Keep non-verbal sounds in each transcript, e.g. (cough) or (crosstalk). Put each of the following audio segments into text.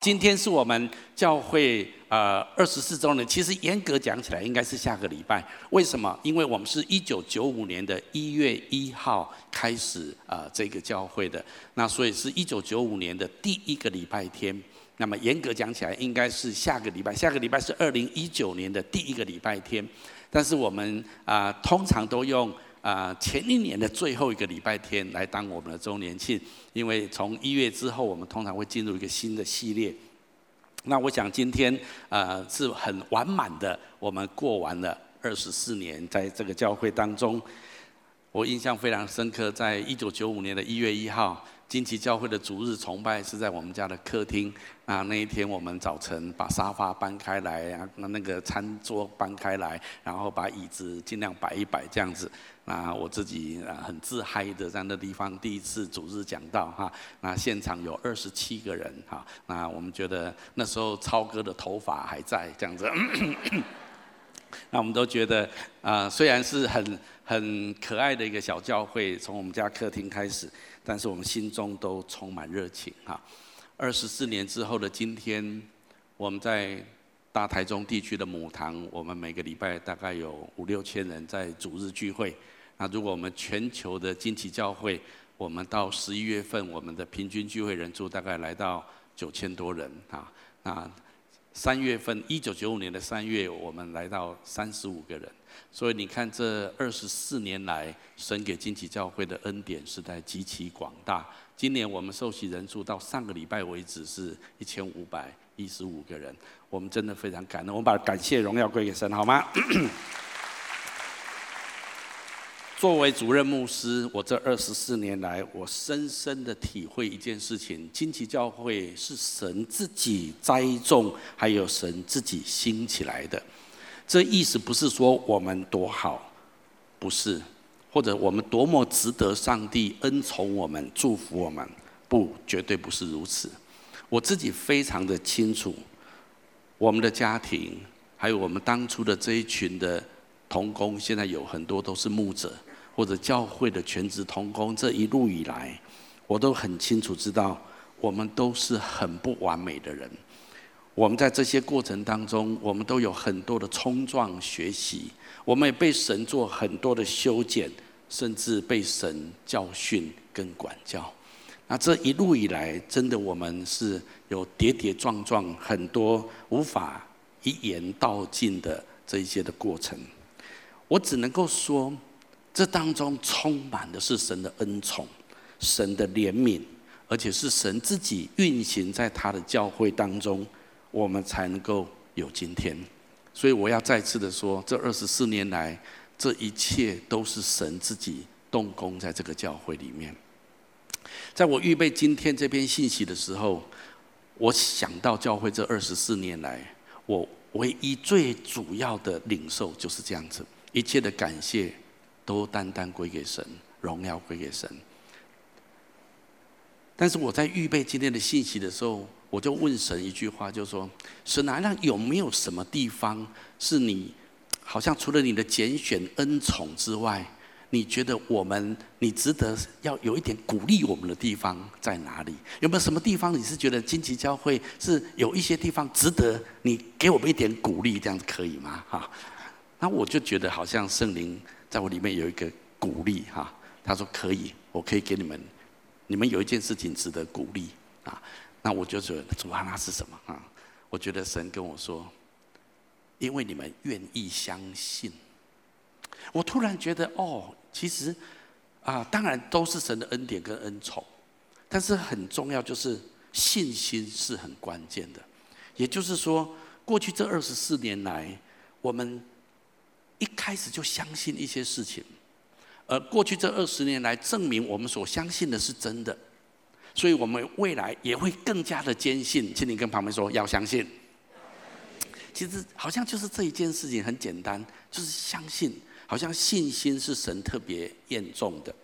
今天是我们教会呃二十四周年，其实严格讲起来应该是下个礼拜。为什么？因为我们是一九九五年的一月一号开始呃这个教会的，那所以是一九九五年的第一个礼拜天。那么严格讲起来，应该是下个礼拜，下个礼拜是二零一九年的第一个礼拜天。但是我们啊、通常都用。啊，前一年的最后一个礼拜天来当我们的周年庆，因为从一月之后，我们通常会进入一个新的系列。那我想今天呃是很完满的，我们过完了二十四年，在这个教会当中，我印象非常深刻，在一九九五年的一月一号。惊奇教会的主日崇拜是在我们家的客厅。那那一天，我们早晨把沙发搬开来，啊，那那个餐桌搬开来，然后把椅子尽量摆一摆这样子。那我自己啊很自嗨的在那地方第一次主日讲道哈。那现场有二十七个人哈。那我们觉得那时候超哥的头发还在这样子。(coughs) 那我们都觉得啊，虽然是很很可爱的一个小教会，从我们家客厅开始。但是我们心中都充满热情哈。二十四年之后的今天，我们在大台中地区的母堂，我们每个礼拜大概有五六千人在主日聚会。那如果我们全球的惊奇教会，我们到十一月份，我们的平均聚会人数大概来到九千多人啊。那三月份，一九九五年的三月，我们来到三十五个人。所以你看，这二十四年来，神给惊奇教会的恩典实在极其广大。今年我们受洗人数到上个礼拜为止是一千五百一十五个人，我们真的非常感恩。我们把感谢荣耀归给神，好吗？作为主任牧师，我这二十四年来，我深深的体会一件事情：惊奇教会是神自己栽种，还有神自己兴起来的。这意思不是说我们多好，不是，或者我们多么值得上帝恩宠我们、祝福我们，不，绝对不是如此。我自己非常的清楚，我们的家庭，还有我们当初的这一群的同工，现在有很多都是牧者或者教会的全职同工。这一路以来，我都很清楚知道，我们都是很不完美的人。我们在这些过程当中，我们都有很多的冲撞学习，我们也被神做很多的修剪，甚至被神教训跟管教。那这一路以来，真的我们是有跌跌撞撞，很多无法一言道尽的这一些的过程。我只能够说，这当中充满的是神的恩宠，神的怜悯，而且是神自己运行在他的教会当中。我们才能够有今天，所以我要再次的说，这二十四年来，这一切都是神自己动工在这个教会里面。在我预备今天这篇信息的时候，我想到教会这二十四年来，我唯一最主要的领受就是这样子，一切的感谢都单单归给神，荣耀归给神。但是我在预备今天的信息的时候，我就问神一句话，就说：“神啊，那有没有什么地方是你好像除了你的拣选恩宠之外，你觉得我们你值得要有一点鼓励我们的地方在哪里？有没有什么地方你是觉得惊奇教会是有一些地方值得你给我们一点鼓励，这样子可以吗？”哈，那我就觉得好像圣灵在我里面有一个鼓励哈，他说可以，我可以给你们，你们有一件事情值得鼓励啊。那我就觉得主啊，那是什么啊？我觉得神跟我说，因为你们愿意相信。我突然觉得哦，其实啊，当然都是神的恩典跟恩宠，但是很重要就是信心是很关键的。也就是说，过去这二十四年来，我们一开始就相信一些事情，而过去这二十年来，证明我们所相信的是真的。所以我们未来也会更加的坚信，请你跟旁边说要相信。其实好像就是这一件事情很简单，就是相信，好像信心是神特别验重的。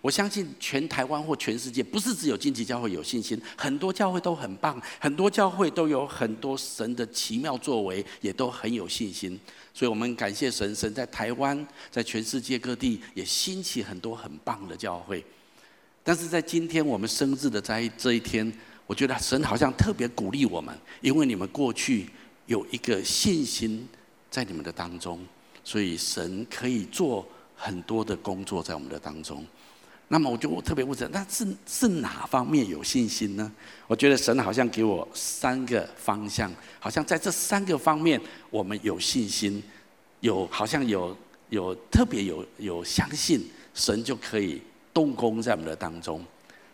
我相信全台湾或全世界，不是只有惊奇教会有信心，很多教会都很棒，很多教会都有很多神的奇妙作为，也都很有信心。所以我们感谢神，神在台湾，在全世界各地也兴起很多很棒的教会。但是在今天我们生日的在这一天，我觉得神好像特别鼓励我们，因为你们过去有一个信心在你们的当中，所以神可以做很多的工作在我们的当中。那么我就特别问神，那是是哪方面有信心呢？我觉得神好像给我三个方向，好像在这三个方面我们有信心，有好像有有特别有有相信，神就可以动工在我们的当中。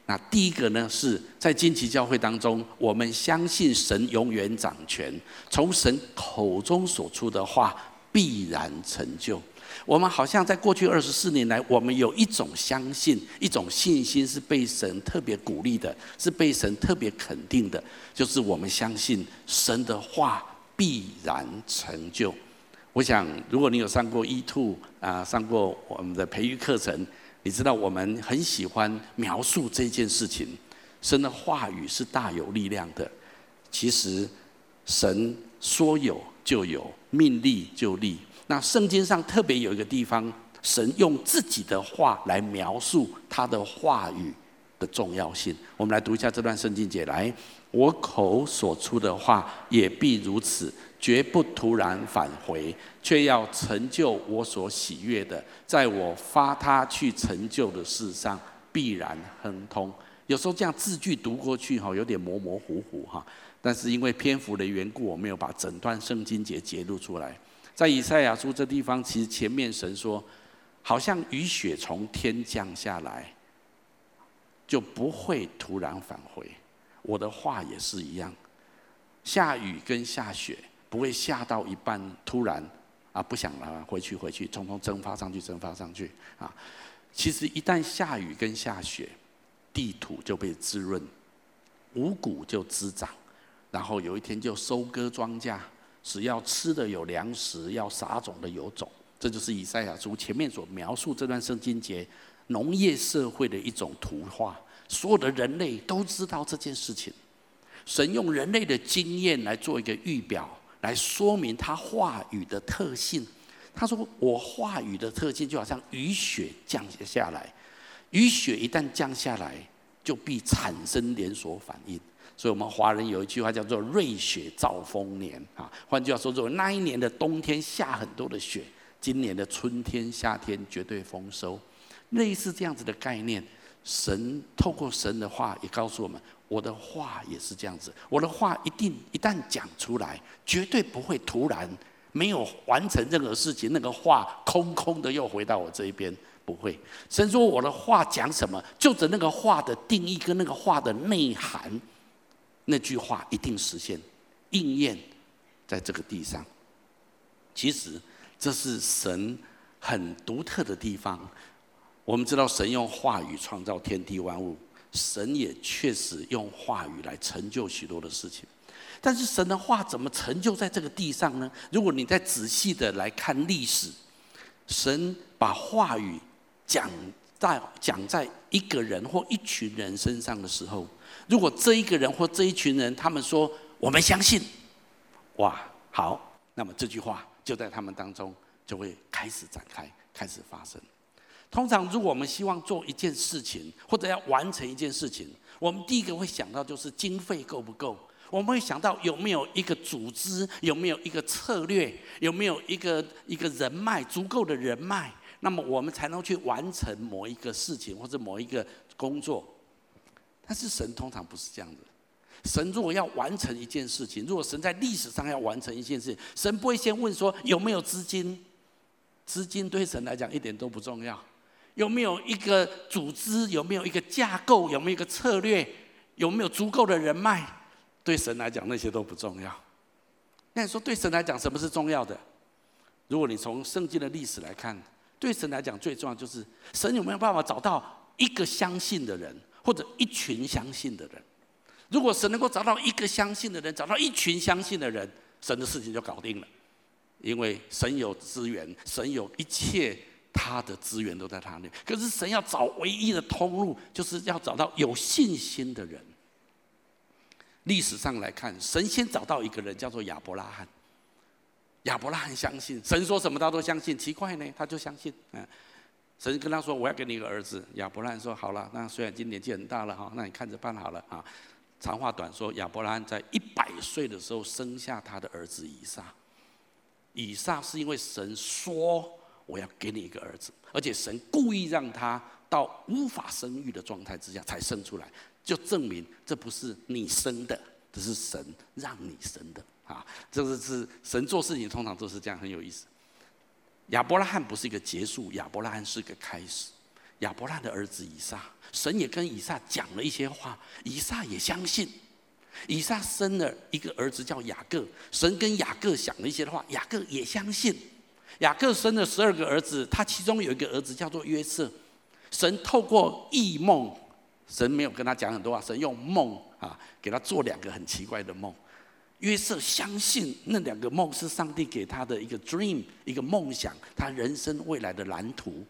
那第一个呢，是在惊奇教会当中，我们相信神永远掌权，从神口中所出的话必然成就。我们好像在过去二十四年来，我们有一种相信，一种信心是被神特别鼓励的，是被神特别肯定的，就是我们相信神的话必然成就。我想，如果你有上过 E2 啊，上过我们的培育课程，你知道我们很喜欢描述这件事情。神的话语是大有力量的。其实，神说有就有，命立就立。那圣经上特别有一个地方，神用自己的话来描述他的话语的重要性。我们来读一下这段圣经节：来，我口所出的话也必如此，绝不突然返回，却要成就我所喜悦的，在我发他去成就的事上必然亨通。有时候这样字句读过去哈，有点模模糊糊哈，但是因为篇幅的缘故，我没有把整段圣经节节录出来。在以赛亚书这地方，其实前面神说，好像雨雪从天降下来，就不会突然返回。我的话也是一样，下雨跟下雪不会下到一半突然啊不想了，回去回去，匆匆蒸发上去，蒸发上去啊。其实一旦下雨跟下雪，地土就被滋润，五谷就滋长，然后有一天就收割庄稼。只要吃的有粮食，要撒种的有种，这就是以赛亚书前面所描述这段圣经节农业社会的一种图画。所有的人类都知道这件事情。神用人类的经验来做一个预表，来说明他话语的特性。他说：“我话语的特性就好像雨雪降下来，雨雪一旦降下来，就必产生连锁反应。”所以，我们华人有一句话叫做“瑞雪兆丰年”啊，换句话说，说那一年的冬天下很多的雪，今年的春天、夏天绝对丰收。类似这样子的概念，神透过神的话也告诉我们，我的话也是这样子。我的话一定一旦讲出来，绝对不会突然没有完成任何事情，那个话空空的又回到我这一边，不会。神说我的话讲什么，就着那个话的定义跟那个话的内涵。那句话一定实现应验在这个地上。其实这是神很独特的地方。我们知道神用话语创造天地万物，神也确实用话语来成就许多的事情。但是神的话怎么成就在这个地上呢？如果你再仔细的来看历史，神把话语讲在讲在一个人或一群人身上的时候。如果这一个人或这一群人，他们说我们相信，哇，好，那么这句话就在他们当中就会开始展开，开始发生。通常，如果我们希望做一件事情，或者要完成一件事情，我们第一个会想到就是经费够不够，我们会想到有没有一个组织，有没有一个策略，有没有一个一个人脉，足够的人脉，那么我们才能去完成某一个事情或者某一个工作。但是神通常不是这样的。神如果要完成一件事情，如果神在历史上要完成一件事情，神不会先问说有没有资金，资金对神来讲一点都不重要。有没有一个组织？有没有一个架构？有没有一个策略？有没有足够的人脉？对神来讲那些都不重要。那你说对神来讲什么是重要的？如果你从圣经的历史来看，对神来讲最重要就是神有没有办法找到一个相信的人。或者一群相信的人，如果神能够找到一个相信的人，找到一群相信的人，神的事情就搞定了。因为神有资源，神有一切，他的资源都在他那。可是神要找唯一的通路，就是要找到有信心的人。历史上来看，神先找到一个人，叫做亚伯拉罕。亚伯拉罕相信神说什么，他都相信。奇怪呢，他就相信。嗯。神跟他说：“我要给你一个儿子。”亚伯拉罕说：“好了，那虽然今年纪很大了哈，那你看着办好了啊。”长话短说，亚伯拉罕在一百岁的时候生下他的儿子以撒。以撒是因为神说我要给你一个儿子，而且神故意让他到无法生育的状态之下才生出来，就证明这不是你生的，这是神让你生的啊！这是是神做事情通常都是这样，很有意思。亚伯拉罕不是一个结束，亚伯拉罕是个开始。亚伯拉罕的儿子以撒，神也跟以撒讲了一些话，以撒也相信。以撒生了一个儿子叫雅各，神跟雅各讲了一些的话，雅各也相信。雅各生了十二个儿子，他其中有一个儿子叫做约瑟。神透过异梦，神没有跟他讲很多话，神用梦啊给他做两个很奇怪的梦。约瑟相信那两个梦是上帝给他的一个 dream，一个梦想，他人生未来的蓝图。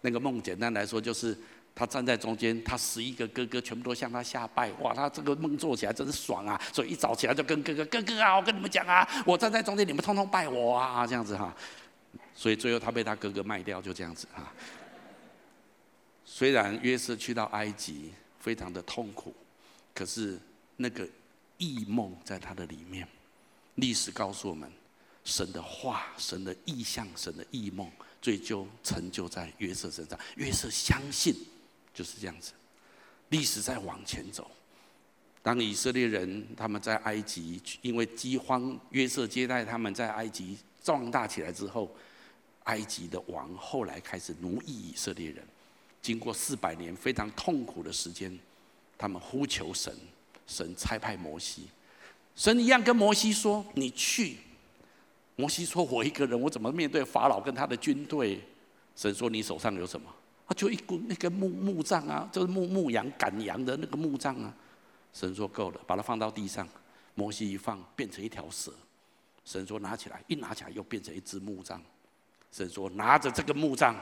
那个梦简单来说就是他站在中间，他十一个哥哥全部都向他下拜。哇，他这个梦做起来真是爽啊！所以一早起来就跟哥哥哥哥啊，我跟你们讲啊，我站在中间，你们通通拜我啊，这样子哈。所以最后他被他哥哥卖掉，就这样子哈。虽然约瑟去到埃及非常的痛苦，可是那个异梦在他的里面。历史告诉我们，神的话、神的异象、神的异梦，最终成就在约瑟身上。约瑟相信，就是这样子。历史在往前走。当以色列人他们在埃及因为饥荒，约瑟接待他们在埃及壮大起来之后，埃及的王后来开始奴役以色列人。经过四百年非常痛苦的时间，他们呼求神，神差派摩西，神一样跟摩西说：“你去。”摩西说：“我一个人，我怎么面对法老跟他的军队？”神说：“你手上有什么？”他就一根那个木木杖啊，就是牧牧羊赶羊的那个木杖啊。神说：“够了，把它放到地上。”摩西一放，变成一条蛇。神说：“拿起来。”一拿起来又变成一只木杖。神说：“拿着这个木杖。”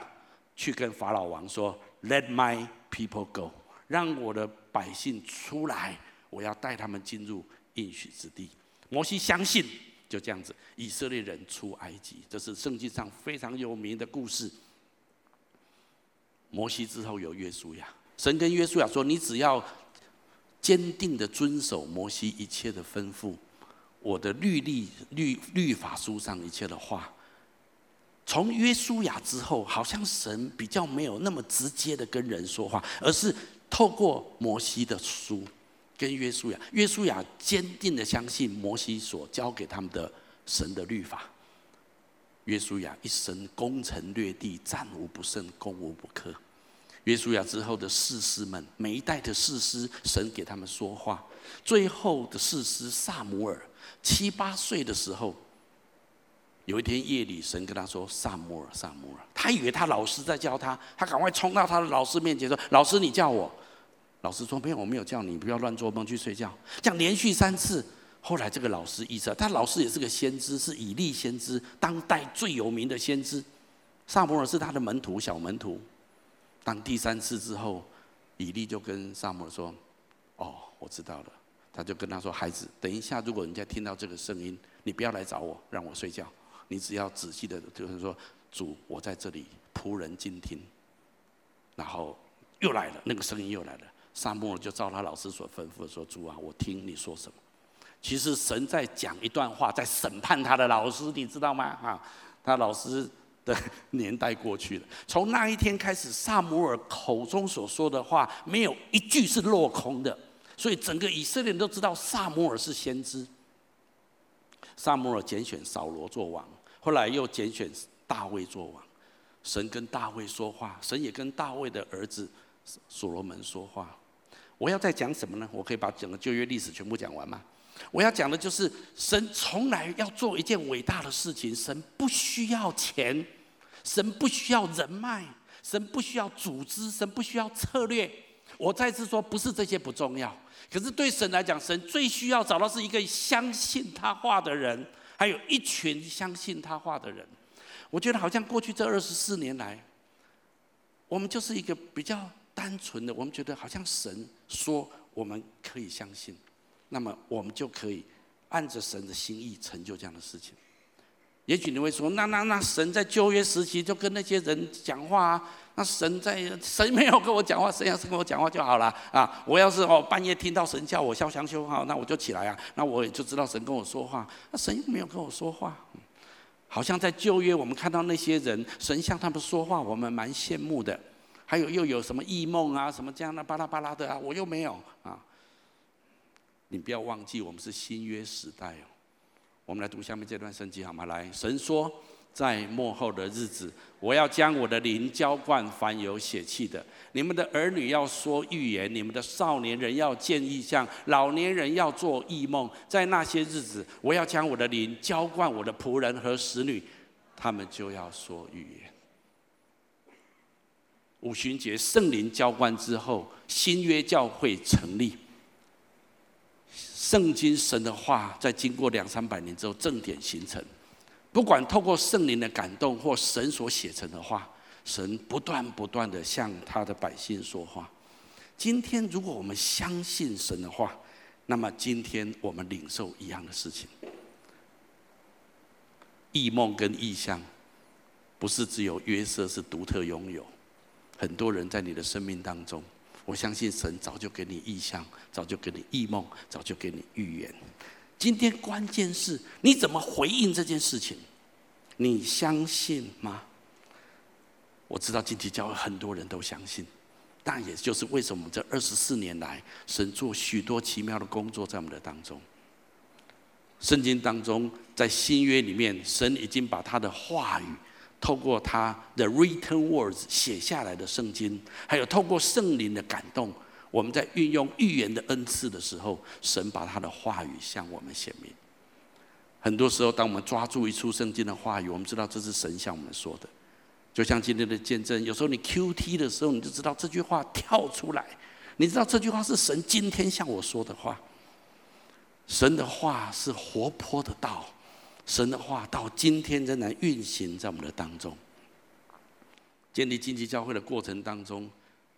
去跟法老王说：“Let my people go，让我的百姓出来，我要带他们进入应许之地。”摩西相信，就这样子，以色列人出埃及，这是圣经上非常有名的故事。摩西之后有约书亚，神跟约书亚说：“你只要坚定的遵守摩西一切的吩咐，我的律例律律法书上一切的话。”从约书亚之后，好像神比较没有那么直接的跟人说话，而是透过摩西的书跟约书亚。约书亚坚定的相信摩西所教给他们的神的律法。约书亚一生攻城略地，战无不胜，攻无不克。约书亚之后的士师们，每一代的士师，神给他们说话。最后的士师撒母耳，七八岁的时候。有一天夜里，神跟他说：“撒摩尔，撒摩尔。”他以为他老师在叫他，他赶快冲到他的老师面前说：“老师，你叫我。”老师说：“没有，我没有叫你，不要乱做梦，去睡觉。”这样连续三次，后来这个老师意识到，他老师也是个先知，是以利先知，当代最有名的先知。撒摩尔是他的门徒，小门徒。当第三次之后，以利就跟撒摩尔说：“哦，我知道了。”他就跟他说：“孩子，等一下，如果人家听到这个声音，你不要来找我，让我睡觉。”你只要仔细的，就是说，主，我在这里，仆人静听。然后又来了，那个声音又来了。撒母耳就照他老师所吩咐的说：“主啊，我听你说什么。”其实神在讲一段话，在审判他的老师，你知道吗？啊，他老师的 (laughs) 年代过去了。从那一天开始，撒母耳口中所说的话，没有一句是落空的。所以整个以色列人都知道撒母耳是先知。撒母耳拣选扫罗做王。后来又拣选大卫做王，神跟大卫说话，神也跟大卫的儿子所罗门说话。我要再讲什么呢？我可以把整个旧约历史全部讲完吗？我要讲的就是，神从来要做一件伟大的事情，神不需要钱，神不需要人脉，神不需要组织，神不需要策略。我再次说，不是这些不重要，可是对神来讲，神最需要找到是一个相信他话的人。还有一群相信他话的人，我觉得好像过去这二十四年来，我们就是一个比较单纯的，我们觉得好像神说我们可以相信，那么我们就可以按着神的心意成就这样的事情。也许你会说，那那那神在旧约时期就跟那些人讲话啊，那神在神没有跟我讲话，神要是跟我讲话就好了啊。我要是哦半夜听到神叫我肖香修好，那我就起来啊，那我也就知道神跟我说话。那神又没有跟我说话，好像在旧约我们看到那些人，神向他们说话，我们蛮羡慕的。还有又有什么异梦啊，什么这样的巴拉巴拉的啊，我又没有啊。你不要忘记，我们是新约时代哦。我们来读下面这段圣经好吗？来，神说，在末后的日子，我要将我的灵浇灌凡有血气的。你们的儿女要说预言，你们的少年人要见异象，老年人要做异梦。在那些日子，我要将我的灵浇灌我的仆人和使女，他们就要说预言。五旬节圣灵浇灌之后，新约教会成立。圣经神的话，在经过两三百年之后，正典形成。不管透过圣灵的感动，或神所写成的话，神不断不断的向他的百姓说话。今天，如果我们相信神的话，那么今天我们领受一样的事情。异梦跟异象，不是只有约瑟是独特拥有，很多人在你的生命当中。我相信神早就给你异象，早就给你异梦，早就给你预言。今天关键是你怎么回应这件事情？你相信吗？我知道近期教会很多人都相信，但也就是为什么这二十四年来，神做许多奇妙的工作在我们的当中。圣经当中，在新约里面，神已经把他的话语。透过他的 written words 写下来的圣经，还有透过圣灵的感动，我们在运用预言的恩赐的时候，神把他的话语向我们显明。很多时候，当我们抓住一处圣经的话语，我们知道这是神向我们说的。就像今天的见证，有时候你 QT 的时候，你就知道这句话跳出来，你知道这句话是神今天向我说的话。神的话是活泼的道。神的话到今天仍然运行在我们的当中。建立荆棘教会的过程当中，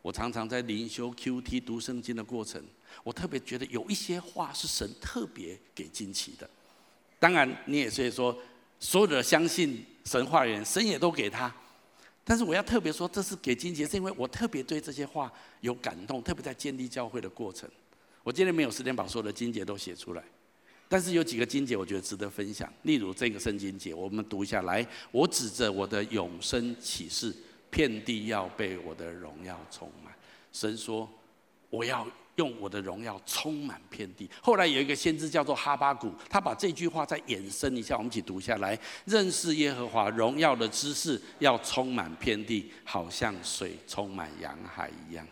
我常常在灵修 QT 读圣经的过程，我特别觉得有一些话是神特别给惊奇的。当然，你也可以说，所有的相信神话的人，神也都给他。但是我要特别说，这是给惊奇，是因为我特别对这些话有感动，特别在建立教会的过程。我今天没有时间把所有的经节都写出来。但是有几个经节，我觉得值得分享。例如这个圣经节，我们读一下来。我指着我的永生启示，遍地要被我的荣耀充满。神说，我要用我的荣耀充满遍地。后来有一个先知叫做哈巴谷，他把这句话再延伸一下，我们一起读下来。认识耶和华荣耀的知识要充满遍地，好像水充满洋海一样。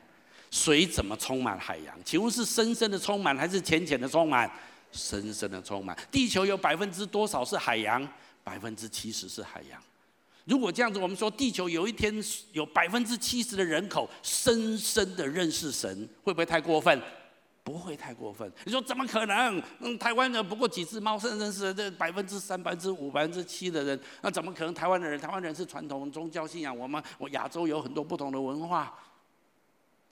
水怎么充满海洋？请问是深深的充满，还是浅浅的充满？深深的充满，地球有百分之多少是海洋？百分之七十是海洋。如果这样子，我们说地球有一天有百分之七十的人口深深的认识神，会不会太过分？不会太过分。你说怎么可能？嗯，台湾人不过几只猫，甚至认识这百分之三、百分之五、百分之七的人，那怎么可能？台湾的人，台湾人是传统宗教信仰，我们我亚洲有很多不同的文化，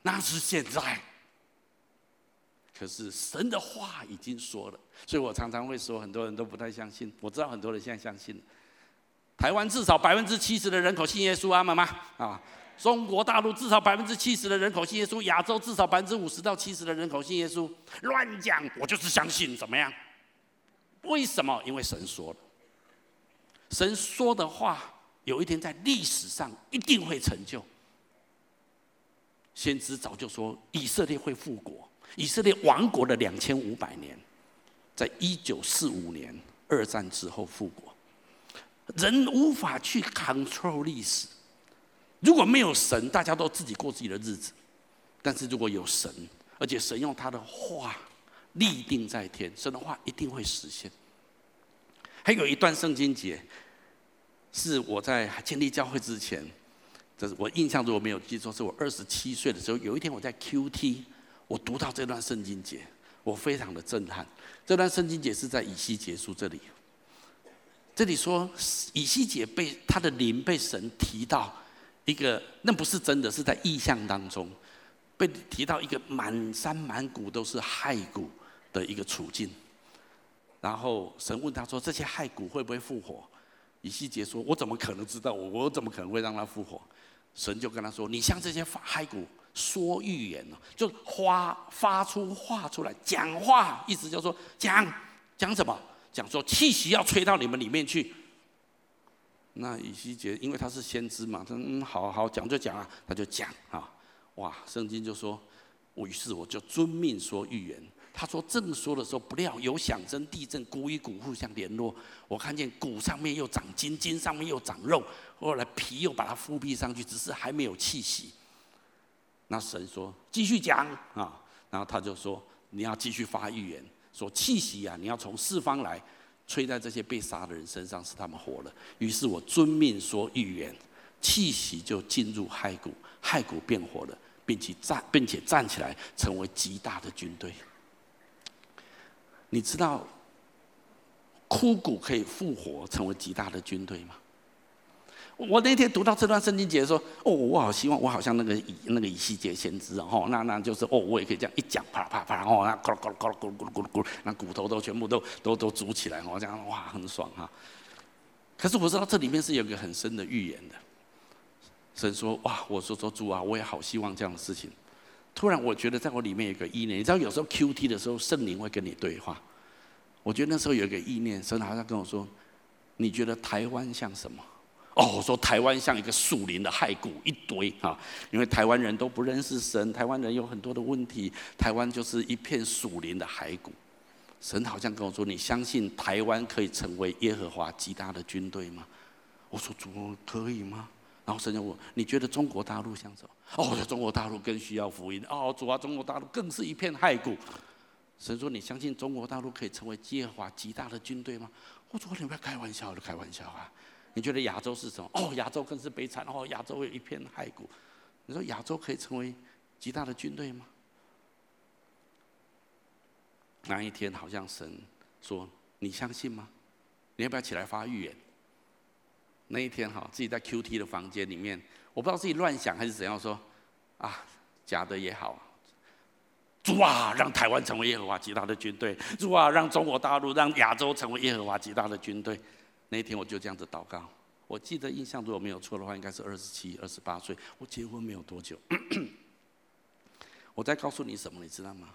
那是现在。可是神的话已经说了，所以我常常会说，很多人都不太相信。我知道很多人现在相信。台湾至少百分之七十的人口信耶稣，阿们吗？啊，中国大陆至少百分之七十的人口信耶稣，亚洲至少百分之五十到七十的人口信耶稣。乱讲，我就是相信，怎么样？为什么？因为神说了，神说的话有一天在历史上一定会成就。先知早就说以色列会复国。以色列亡国了两千五百年，在一九四五年二战之后复国。人无法去 control 历史，如果没有神，大家都自己过自己的日子；但是如果有神，而且神用他的话立定在天，神的话一定会实现。还有一段圣经节，是我在建立教会之前，这是我印象中我没有记错，是我二十七岁的时候，有一天我在 QT。我读到这段圣经节，我非常的震撼。这段圣经节是在以西结书这里，这里说以西结被他的灵被神提到一个，那不是真的，是在意象当中被提到一个满山满谷都是骸骨的一个处境。然后神问他说：“这些骸骨会不会复活？”以西结说：“我怎么可能知道？我我怎么可能会让他复活？”神就跟他说：“你向这些骸骨说预言哦，就发发出话出来讲话，意思就是说讲讲什么？讲说气息要吹到你们里面去。”那以西结因为他是先知嘛，他嗯，好好讲就讲啊，他就讲啊，哇，圣经就说，我于是我就遵命说预言。他说正说的时候，不料有响声、地震，骨与骨互相联络。我看见骨上面又长筋，筋上面又长肉，后来皮又把它覆庇上去，只是还没有气息。那神说继续讲啊，然后他就说你要继续发预言，说气息啊，你要从四方来，吹在这些被杀的人身上，使他们活了。于是我遵命说预言，气息就进入骸骨，骸骨变活了，并且站，并且站起来，成为极大的军队。你知道枯骨可以复活，成为极大的军队吗？我那天读到这段圣经节的时候，哦，我好希望我好像那个以那个以西结先知哦，那那就是哦，我也可以这样一讲，啪啪啪啦，哦，那咕噜咕噜咕噜咕噜咕噜咕噜，那骨头都全部都都都煮起来，哦，这样哇，很爽哈。可是我知道这里面是有个很深的预言的。神说哇，我说说主啊，我也好希望这样的事情。突然，我觉得在我里面有个意念，你知道，有时候 QT 的时候，圣灵会跟你对话。我觉得那时候有一个意念，神好像跟我说：“你觉得台湾像什么？”哦，我说台湾像一个树林的骸骨一堆啊，因为台湾人都不认识神，台湾人有很多的问题，台湾就是一片树林的骸骨。神好像跟我说：“你相信台湾可以成为耶和华极大的军队吗？”我说：“主，可以吗？”然后神就问：“你觉得中国大陆像什么？”哦，中国大陆更需要福音。哦，主啊，中国大陆更是一片骸骨。神说：“你相信中国大陆可以成为耶和华极大的军队吗？”我说：“你不要开玩笑的，开玩笑啊！你觉得亚洲是什么？哦，亚洲更是悲惨。哦，亚洲有一片骸骨。你说亚洲可以成为极大的军队吗？”那一天，好像神说：“你相信吗？你要不要起来发预言？”那一天哈，自己在 QT 的房间里面，我不知道自己乱想还是怎样说，啊，假的也好，主啊，让台湾成为耶和华极大的军队，主啊，让中国大陆、让亚洲成为耶和华极大的军队。那天我就这样子祷告。我记得印象如果没有错的话，应该是二十七、二十八岁，我结婚没有多久。我在告诉你什么，你知道吗？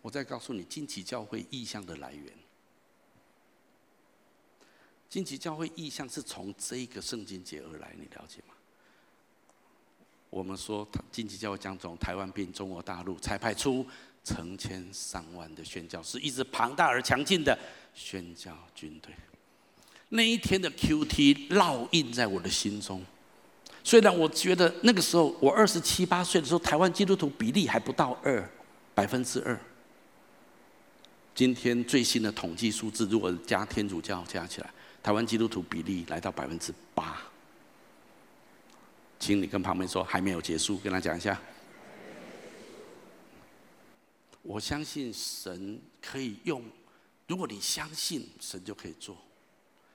我在告诉你惊奇教会意向的来源。惊奇教会意向是从这个圣经节而来，你了解吗？我们说，惊奇教会将从台湾变中国大陆才派出成千上万的宣教是，一直庞大而强劲的宣教军队。那一天的 QT 烙印在我的心中。虽然我觉得那个时候我二十七八岁的时候，台湾基督徒比例还不到二百分之二。今天最新的统计数字，如果加天主教加起来。台湾基督徒比例来到百分之八，请你跟旁边说还没有结束，跟他讲一下。我相信神可以用，如果你相信神就可以做。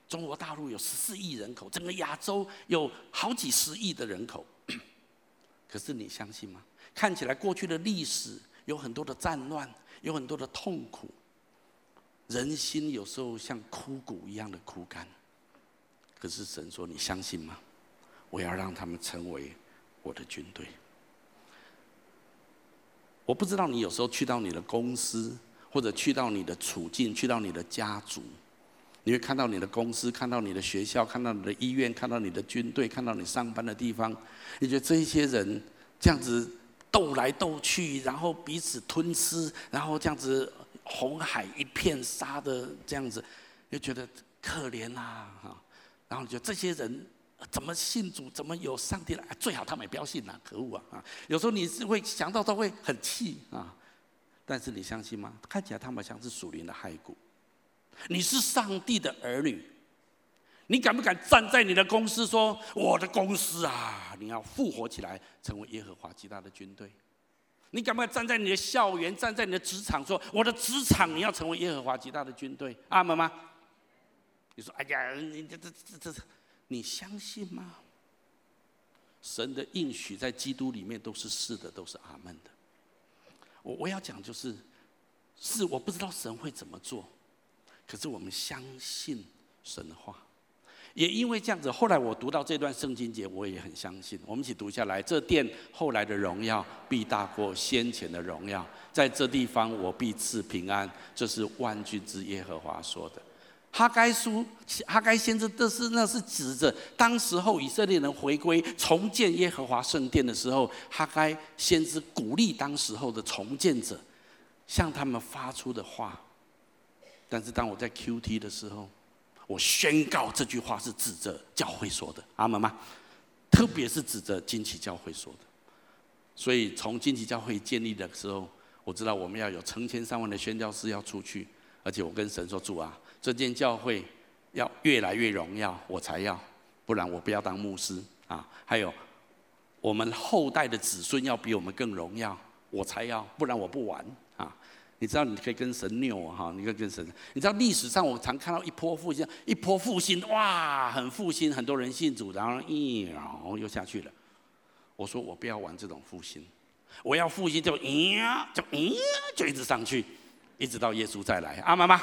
中国大陆有十四亿人口，整个亚洲有好几十亿的人口，(clears throat) 可是你相信吗？看起来过去的历史有很多的战乱，有很多的痛苦。人心有时候像枯骨一样的枯干，可是神说：“你相信吗？我要让他们成为我的军队。”我不知道你有时候去到你的公司，或者去到你的处境，去到你的家族，你会看到你的公司，看到你的学校，看到你的医院，看到你的军队，看到你上班的地方。你觉得这些人这样子斗来斗去，然后彼此吞吃，然后这样子。红海一片沙的这样子，就觉得可怜呐，哈，然后就这些人怎么信主，怎么有上帝来？最好他们也不要信呐，可恶啊！啊，有时候你是会想到都会很气啊，但是你相信吗？看起来他们像是属灵的骸骨。你是上帝的儿女，你敢不敢站在你的公司说：“我的公司啊，你要复活起来，成为耶和华极大的军队？”你敢不敢站在你的校园，站在你的职场，说我的职场你要成为耶和华极大的军队？阿门吗？你说，哎呀，你这这这这，你相信吗？神的应许在基督里面都是是的，都是阿门的。我我要讲就是，是我不知道神会怎么做，可是我们相信神话，也因为这样子，后来我读到这段圣经节，我也很相信。我们一起读下来：这殿后来的荣耀必大过先前的荣耀，在这地方我必赐平安。这是万军之耶和华说的。哈该书，哈该先知，这是那是指着当时候以色列人回归重建耶和华圣殿的时候，哈该先知鼓励当时候的重建者，向他们发出的话。但是当我在 QT 的时候，我宣告这句话是指着教会说的，阿门吗？特别是指着惊奇教会说的。所以从惊奇教会建立的时候，我知道我们要有成千上万的宣教士要出去，而且我跟神说主啊。这间教会要越来越荣耀，我才要，不然我不要当牧师啊。还有，我们后代的子孙要比我们更荣耀，我才要，不然我不玩。你知道，你可以跟神拗哈，你可以跟神。你知道历史上我常看到一波复兴，一波复兴，哇，很复兴，很多人信主，然后一然后又下去了。我说我不要玩这种复兴，我要复兴就咦就咦就一直上去，一直到耶稣再来，阿妈妈。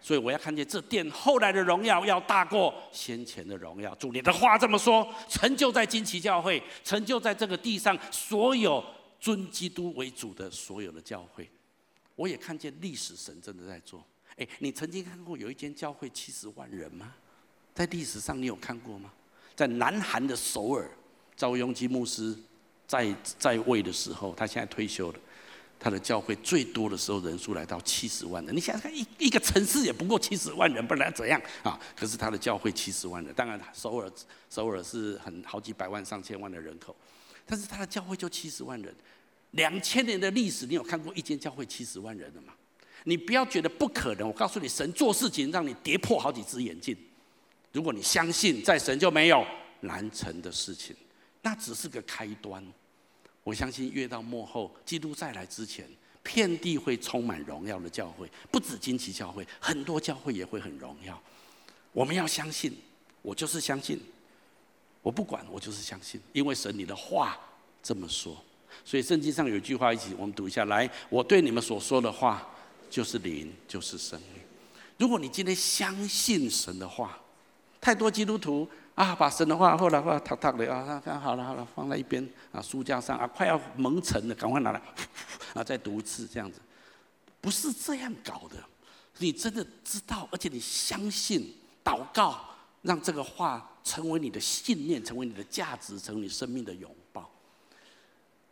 所以我要看见这殿后来的荣耀要大过先前的荣耀。主，你的话这么说，成就在惊奇教会，成就在这个地上所有尊基督为主的所有的教会。我也看见历史神真的在做。哎，你曾经看过有一间教会七十万人吗？在历史上你有看过吗？在南韩的首尔，赵雍基牧师在在位的时候，他现在退休了。他的教会最多的时候人数来到七十万人，你想想看，一一个城市也不过七十万人，不然怎样啊？可是他的教会七十万人，当然首尔首尔是很好几百万上千万的人口，但是他的教会就七十万人，两千年的历史，你有看过一间教会七十万人的吗？你不要觉得不可能，我告诉你，神做事情让你跌破好几只眼镜。如果你相信在神就没有难成的事情，那只是个开端。我相信越到末后，基督再来之前，遍地会充满荣耀的教会，不止惊奇教会，很多教会也会很荣耀。我们要相信，我就是相信，我不管，我就是相信，因为神你的话这么说。所以圣经上有一句话，一起我们读一下来：我对你们所说的话，就是灵，就是生命。如果你今天相信神的话，太多基督徒。啊，把神的话后来话，他他的啊，看好了好了，放在一边啊，书架上啊，快要蒙尘了，赶快拿来啊，再读一次这样子，不是这样搞的。你真的知道，而且你相信，祷告，让这个话成为你的信念，成为你的价值，成为你生命的永。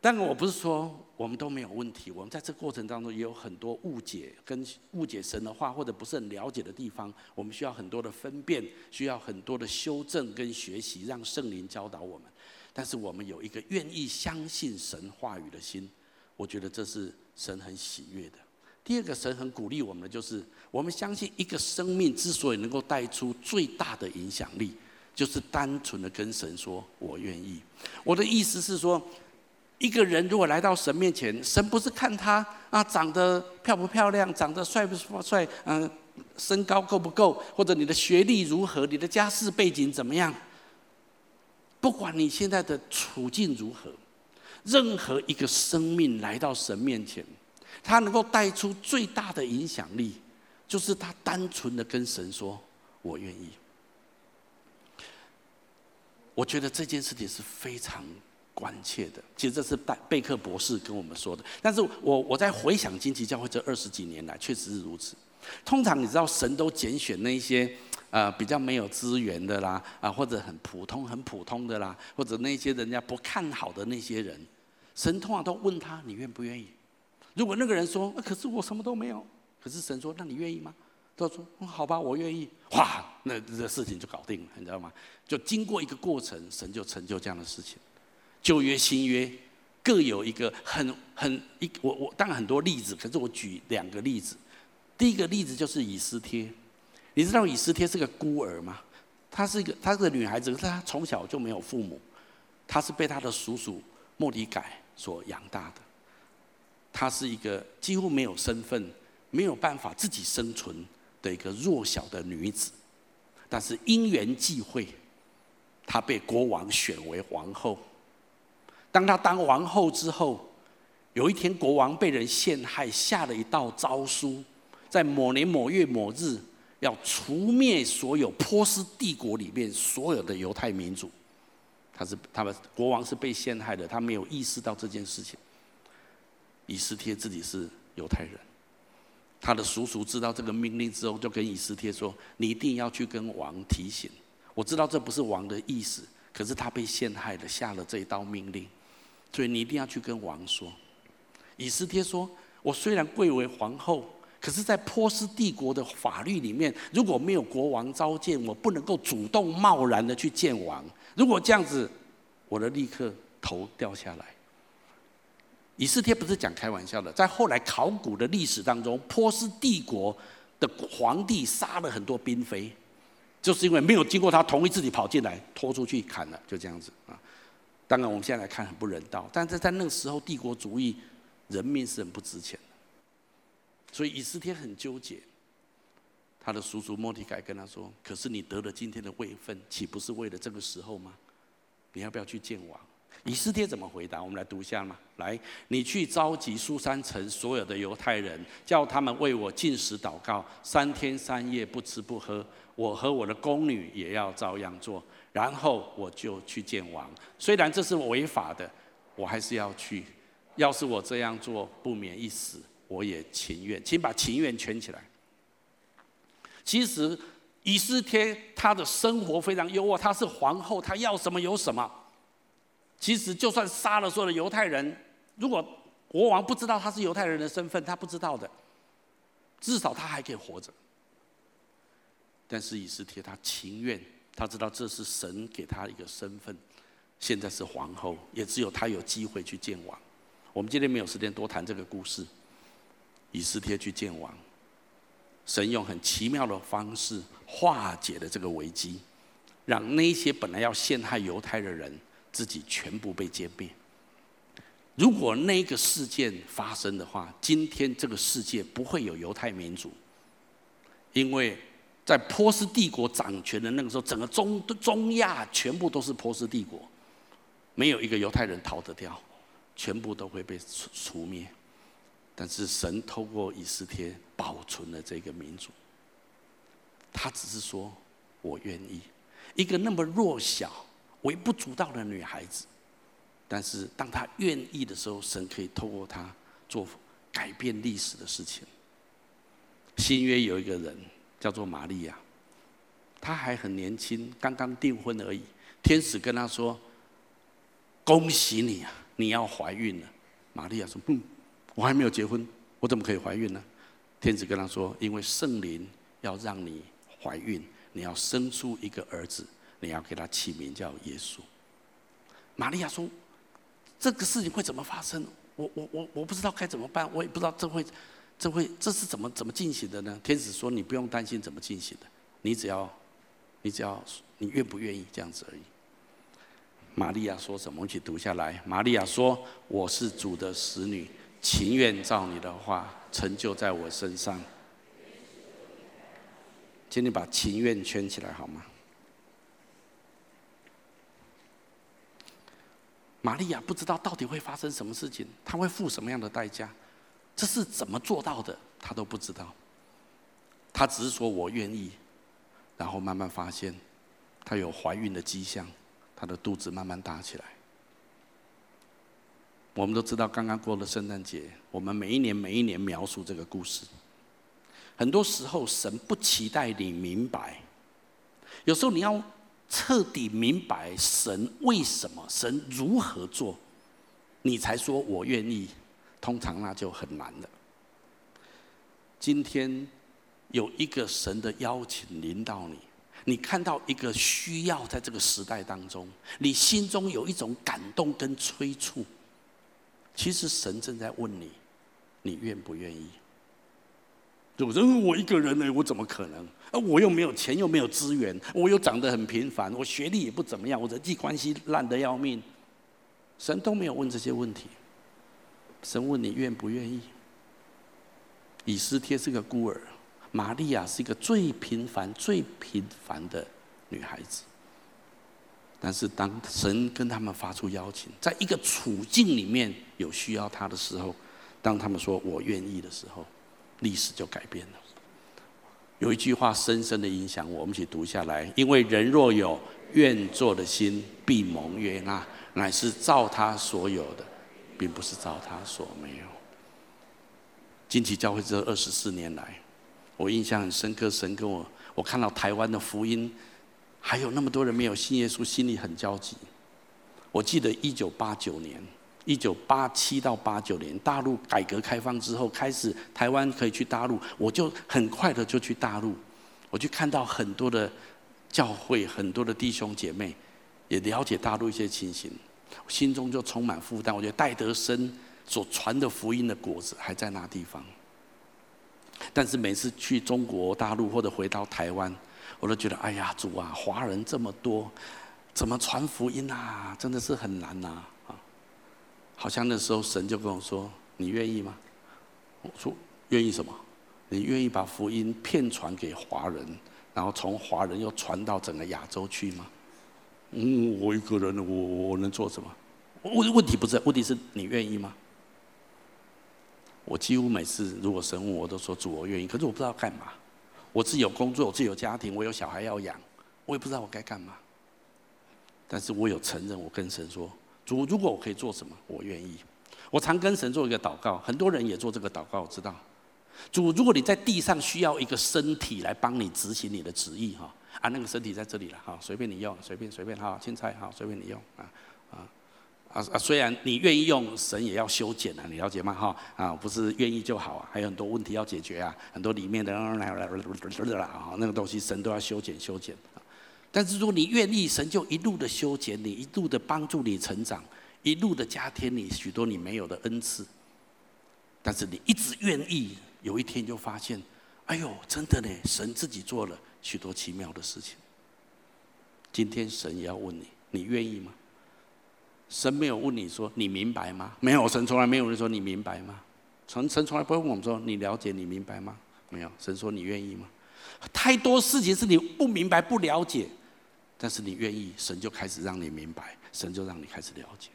但我不是说我们都没有问题，我们在这过程当中也有很多误解，跟误解神的话或者不是很了解的地方，我们需要很多的分辨，需要很多的修正跟学习，让圣灵教导我们。但是我们有一个愿意相信神话语的心，我觉得这是神很喜悦的。第二个，神很鼓励我们的就是，我们相信一个生命之所以能够带出最大的影响力，就是单纯的跟神说“我愿意”。我的意思是说。一个人如果来到神面前，神不是看他啊长得漂不漂亮，长得帅不帅，嗯，身高够不够，或者你的学历如何，你的家世背景怎么样？不管你现在的处境如何，任何一个生命来到神面前，他能够带出最大的影响力，就是他单纯的跟神说：“我愿意。”我觉得这件事情是非常。关切的，其实这是贝贝克博士跟我们说的。但是我我在回想惊奇教会这二十几年来，确实是如此。通常你知道，神都拣选那些呃比较没有资源的啦，啊或者很普通很普通的啦，或者那些人家不看好的那些人，神通常都问他，你愿不愿意？如果那个人说，那可是我什么都没有，可是神说，那你愿意吗？他说，好吧，我愿意。哇，那这事情就搞定了，你知道吗？就经过一个过程，神就成就这样的事情。旧约、新约各有一个很很一我我当然很多例子，可是我举两个例子。第一个例子就是以斯帖，你知道以斯帖是个孤儿吗？她是一个她是个女孩子，可是她从小就没有父母，她是被她的叔叔莫迪改所养大的。她是一个几乎没有身份、没有办法自己生存的一个弱小的女子，但是因缘际会，她被国王选为皇后。当他当王后之后，有一天国王被人陷害，下了一道诏书，在某年某月某日，要除灭所有波斯帝国里面所有的犹太民族。他是他们国王是被陷害的，他没有意识到这件事情。以斯帖自己是犹太人，他的叔叔知道这个命令之后，就跟以斯帖说：“你一定要去跟王提醒。我知道这不是王的意思，可是他被陷害了，下了这一道命令，所以你一定要去跟王说。”以斯帖说：“我虽然贵为皇后，可是，在波斯帝国的法律里面，如果没有国王召见，我不能够主动贸然的去见王。”如果这样子，我的立刻头掉下来。以斯帖不是讲开玩笑的，在后来考古的历史当中，波斯帝国的皇帝杀了很多嫔妃，就是因为没有经过他同意，自己跑进来拖出去砍了，就这样子啊。当然我们现在来看很不人道，但是在那个时候，帝国主义人命是很不值钱的，所以以斯帖很纠结。他的叔叔莫提改跟他说：“可是你得了今天的位分，岂不是为了这个时候吗？你要不要去见王？”以斯帖怎么回答？我们来读一下嘛。来，你去召集苏珊城所有的犹太人，叫他们为我禁食祷告，三天三夜不吃不喝。我和我的宫女也要照样做，然后我就去见王。虽然这是违法的，我还是要去。要是我这样做不免一死，我也情愿。请把情愿圈起来。其实，以斯帖他的生活非常优渥，他是皇后，他要什么有什么。其实，就算杀了所有的犹太人，如果国王不知道他是犹太人的身份，他不知道的，至少他还可以活着。但是以斯帖他情愿，他知道这是神给他一个身份，现在是皇后，也只有他有机会去见王。我们今天没有时间多谈这个故事，以斯帖去见王。神用很奇妙的方式化解了这个危机，让那些本来要陷害犹太的人自己全部被歼灭。如果那个事件发生的话，今天这个世界不会有犹太民族，因为在波斯帝国掌权的那个时候，整个中中亚全部都是波斯帝国，没有一个犹太人逃得掉，全部都会被除除灭。但是神透过以斯帖保存了这个民族，他只是说：“我愿意。”一个那么弱小、微不足道的女孩子，但是当她愿意的时候，神可以透过她做改变历史的事情。新约有一个人叫做玛利亚，她还很年轻，刚刚订婚而已。天使跟她说：“恭喜你啊，你要怀孕了。”玛利亚说：“嗯。”我还没有结婚，我怎么可以怀孕呢？天使跟他说：“因为圣灵要让你怀孕，你要生出一个儿子，你要给他起名叫耶稣。”玛利亚说：“这个事情会怎么发生？我我我我不知道该怎么办，我也不知道这会这会这是怎么怎么进行的呢？”天使说：“你不用担心怎么进行的，你只要你只要你愿不愿意这样子而已。”玛利亚说什么？我们一起读下来。玛利亚说：“我是主的使女。”情愿照你的话成就在我身上，请你把情愿圈起来好吗？玛利亚不知道到底会发生什么事情，她会付什么样的代价，这是怎么做到的，他都不知道。他只是说我愿意，然后慢慢发现，她有怀孕的迹象，她的肚子慢慢大起来。我们都知道，刚刚过了圣诞节，我们每一年每一年描述这个故事。很多时候，神不期待你明白，有时候你要彻底明白神为什么，神如何做，你才说我愿意。通常那就很难了。今天有一个神的邀请临到你，你看到一个需要在这个时代当中，你心中有一种感动跟催促。其实神正在问你，你愿不愿意？我说我一个人呢，我怎么可能？啊，我又没有钱，又没有资源，我又长得很平凡，我学历也不怎么样，我人际关系烂得要命。神都没有问这些问题，神问你愿不愿意？以斯帖是个孤儿，玛利亚是一个最平凡、最平凡的女孩子。但是当神跟他们发出邀请，在一个处境里面有需要他的时候，当他们说我愿意的时候，历史就改变了。有一句话深深的影响我，我们一起读下来。因为人若有愿做的心，必蒙悦纳，乃是照他所有的，并不是照他所没有。惊奇教会这二十四年来，我印象很深刻。神跟我，我看到台湾的福音，还有那么多人没有信耶稣，心里很焦急。我记得一九八九年。一九八七到八九年，大陆改革开放之后，开始台湾可以去大陆，我就很快的就去大陆，我就看到很多的教会，很多的弟兄姐妹，也了解大陆一些情形，心中就充满负担。我觉得戴德生所传的福音的果子还在那地方，但是每次去中国大陆或者回到台湾，我都觉得，哎呀，主啊，华人这么多，怎么传福音啊？真的是很难呐。好像那时候神就跟我说：“你愿意吗？”我说：“愿意什么？你愿意把福音骗传给华人，然后从华人又传到整个亚洲去吗？”嗯，我一个人，我我能做什么？问问题不是，问题是你愿意吗？我几乎每次如果神问我都说：“主，我愿意。”可是我不知道干嘛。我自己有工作，我自己有家庭，我有小孩要养，我也不知道我该干嘛。但是我有承认，我跟神说。主，如果我可以做什么，我愿意。我常跟神做一个祷告，很多人也做这个祷告，我知道。主，如果你在地上需要一个身体来帮你执行你的旨意，哈，啊，那个身体在这里了，哈，随便你用，随便随便，哈，青菜，哈，随便你用，啊，啊，啊啊，虽然你愿意用，神也要修剪啊，你了解吗？哈，啊，不是愿意就好啊，还有很多问题要解决啊，很多里面的啊，那个东西神都要修剪修剪。但是如果你愿意，神就一路的修剪你，一路的帮助你成长，一路的加添你许多你没有的恩赐。但是你一直愿意，有一天就发现，哎呦，真的呢，神自己做了许多奇妙的事情。今天神也要问你，你愿意吗？神没有问你说你明白吗？没有，神从来没有人说你明白吗？从神从来不会问我们说你了解你明白吗？没有，神说你愿意吗？太多事情是你不明白不了解。但是你愿意，神就开始让你明白，神就让你开始了解。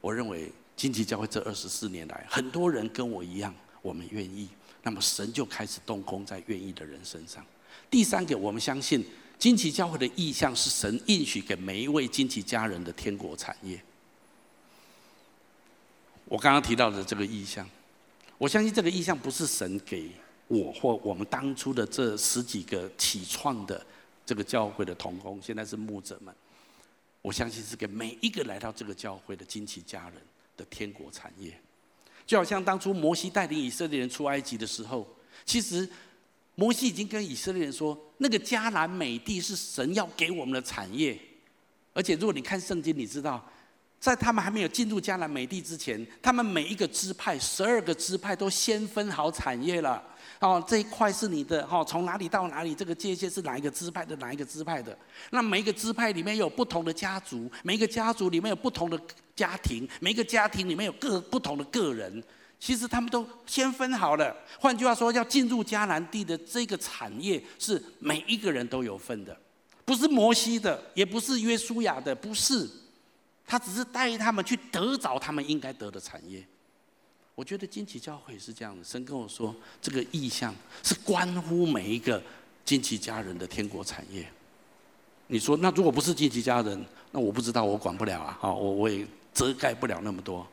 我认为经济教会这二十四年来，很多人跟我一样，我们愿意，那么神就开始动工在愿意的人身上。第三个，我们相信惊奇教会的意向是神应许给每一位惊奇家人的天国产业。我刚刚提到的这个意向，我相信这个意向不是神给我或我们当初的这十几个起创的。这个教会的同工，现在是牧者们，我相信是给每一个来到这个教会的惊奇家人的天国产业。就好像当初摩西带领以色列人出埃及的时候，其实摩西已经跟以色列人说，那个迦南美地是神要给我们的产业。而且如果你看圣经，你知道，在他们还没有进入迦南美地之前，他们每一个支派，十二个支派都先分好产业了。哦，这一块是你的，哦，从哪里到哪里，这个界限是哪一个支派的，哪一个支派的？那每一个支派里面有不同的家族，每一个家族里面有不同的家庭，每一个家庭里面有各不同的个人，其实他们都先分好了。换句话说，要进入迦南地的这个产业，是每一个人都有份的，不是摩西的，也不是约书亚的，不是，他只是带他们去得着他们应该得的产业。我觉得惊奇教会是这样的，神跟我说，这个意向是关乎每一个惊奇家人的天国产业。你说，那如果不是惊奇家人，那我不知道，我管不了啊，好我我也遮盖不了那么多。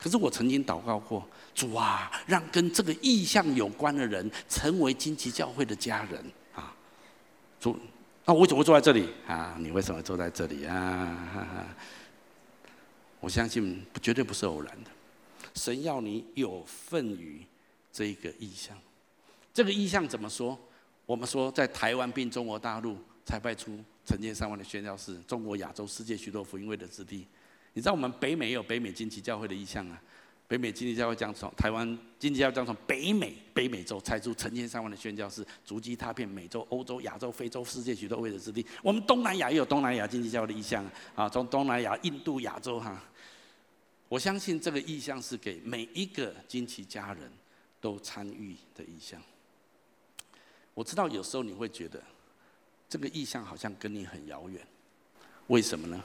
可是我曾经祷告过，主啊，让跟这个意向有关的人成为惊奇教会的家人啊。主，那我怎么会坐在这里啊？你为什么坐在这里啊？我相信绝对不是偶然的。神要你有份于这个意向，这个意向怎么说？我们说在台湾并中国大陆才派出成千上万的宣教士，中国、亚洲、世界许多福音会的子弟。你知道我们北美也有北美惊奇教会的意向啊？北美惊奇教会将从台湾惊奇教会将从北美北美洲拆出成千上万的宣教士，足迹踏遍美洲、欧洲、亚洲、非洲、世界许多会的子弟。我们东南亚也有东南亚惊奇教会的意向啊，从东南亚、印度、亚洲哈。我相信这个意向是给每一个惊奇家人都参与的意向。我知道有时候你会觉得这个意向好像跟你很遥远，为什么呢？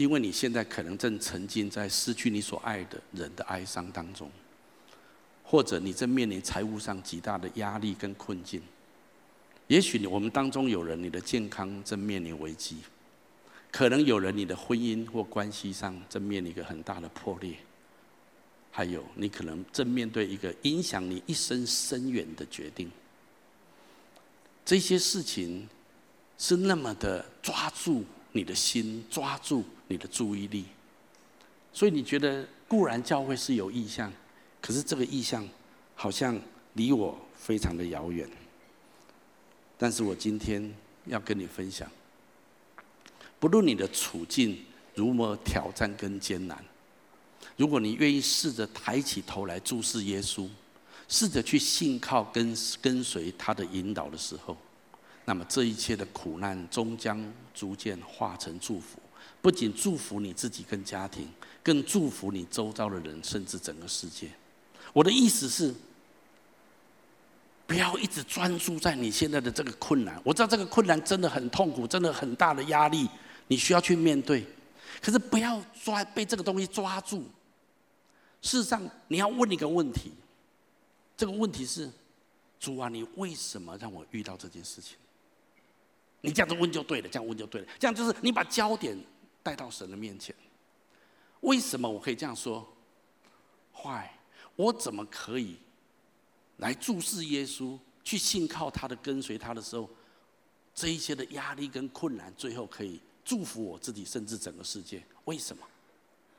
因为你现在可能正沉浸在失去你所爱的人的哀伤当中，或者你正面临财务上极大的压力跟困境，也许我们当中有人，你的健康正面临危机；可能有人，你的婚姻或关系上正面临一个很大的破裂；还有，你可能正面对一个影响你一生深远的决定。这些事情是那么的抓住你的心，抓住你的注意力，所以你觉得固然教会是有意向，可是这个意向好像离我非常的遥远。但是我今天要跟你分享，不论你的处境如何挑战跟艰难，如果你愿意试着抬起头来注视耶稣，试着去信靠跟跟随他的引导的时候，那么这一切的苦难终将逐渐化成祝福，不仅祝福你自己跟家庭，更祝福你周遭的人，甚至整个世界。我的意思是。不要一直专注在你现在的这个困难。我知道这个困难真的很痛苦，真的很大的压力，你需要去面对。可是不要抓被这个东西抓住。事实上，你要问一个问题。这个问题是：主啊，你为什么让我遇到这件事情？你这样子问就对了，这样问就对了。这样就是你把焦点带到神的面前。为什么我可以这样说？坏，我怎么可以？来注视耶稣，去信靠他的跟随他的时候，这一些的压力跟困难，最后可以祝福我自己，甚至整个世界。为什么？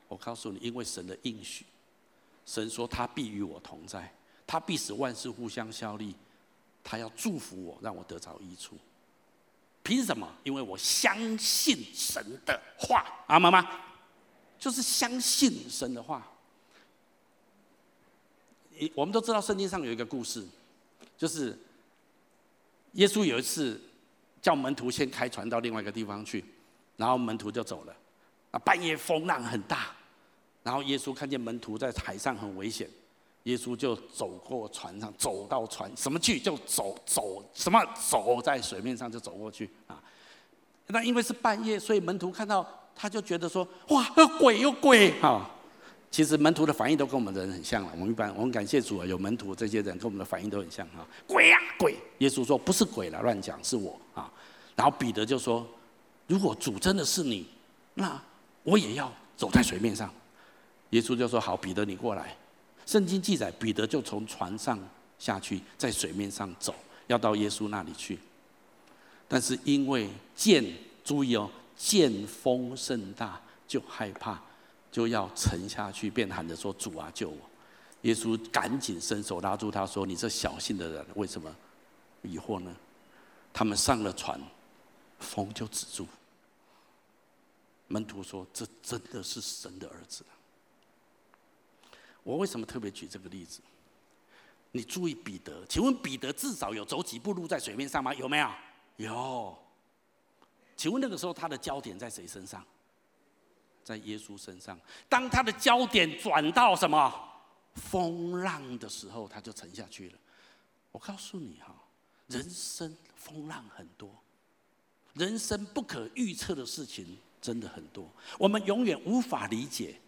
我告诉你，因为神的应许，神说他必与我同在，他必使万事互相效力，他要祝福我，让我得着益处。凭什么？因为我相信神的话，阿妈妈，就是相信神的话。我们都知道圣经上有一个故事，就是耶稣有一次叫门徒先开船到另外一个地方去，然后门徒就走了。啊，半夜风浪很大，然后耶稣看见门徒在海上很危险，耶稣就走过船上，走到船什么去就走走什么走在水面上就走过去啊。那因为是半夜，所以门徒看到他就觉得说：哇，有鬼有鬼啊！其实门徒的反应都跟我们的人很像了。我们一般，我们感谢主啊，有门徒这些人跟我们的反应都很像哈。鬼呀鬼！耶稣说不是鬼了，乱讲是我啊。然后彼得就说：如果主真的是你，那我也要走在水面上。耶稣就说：好，彼得你过来。圣经记载，彼得就从船上下去，在水面上走，要到耶稣那里去。但是因为见，注意哦，见风甚大，就害怕。就要沉下去，便喊着说：“主啊，救我！”耶稣赶紧伸手拉住他说：“你这小心的人，为什么疑惑呢？”他们上了船，风就止住。门徒说：“这真的是神的儿子。”我为什么特别举这个例子？你注意彼得，请问彼得至少有走几步路在水面上吗？有没有？有。请问那个时候他的焦点在谁身上？在耶稣身上，当他的焦点转到什么风浪的时候，他就沉下去了。我告诉你哈，人生风浪很多，人生不可预测的事情真的很多，我们永远无法理解。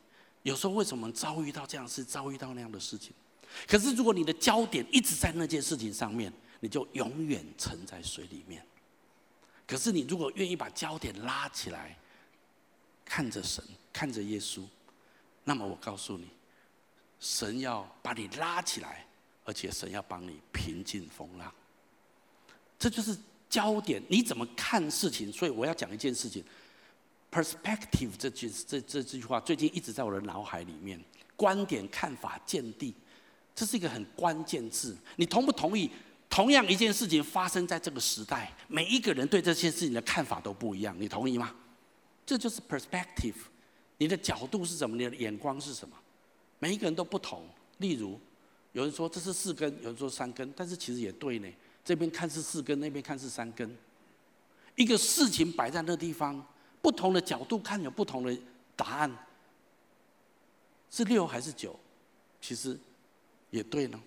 有时候为什么遭遇到这样事，遭遇到那样的事情？可是如果你的焦点一直在那件事情上面，你就永远沉在水里面。可是你如果愿意把焦点拉起来，看着神，看着耶稣，那么我告诉你，神要把你拉起来，而且神要帮你平静风浪。这就是焦点，你怎么看事情？所以我要讲一件事情，perspective 这句这这这句话最近一直在我的脑海里面。观点、看法、见地，这是一个很关键字。你同不同意？同样一件事情发生在这个时代，每一个人对这件事情的看法都不一样。你同意吗？这就是 perspective，你的角度是什么？你的眼光是什么？每一个人都不同。例如，有人说这是四根，有人说三根，但是其实也对呢。这边看是四根，那边看是三根。一个事情摆在那地方，不同的角度看有不同的答案。是六还是九？其实也对呢。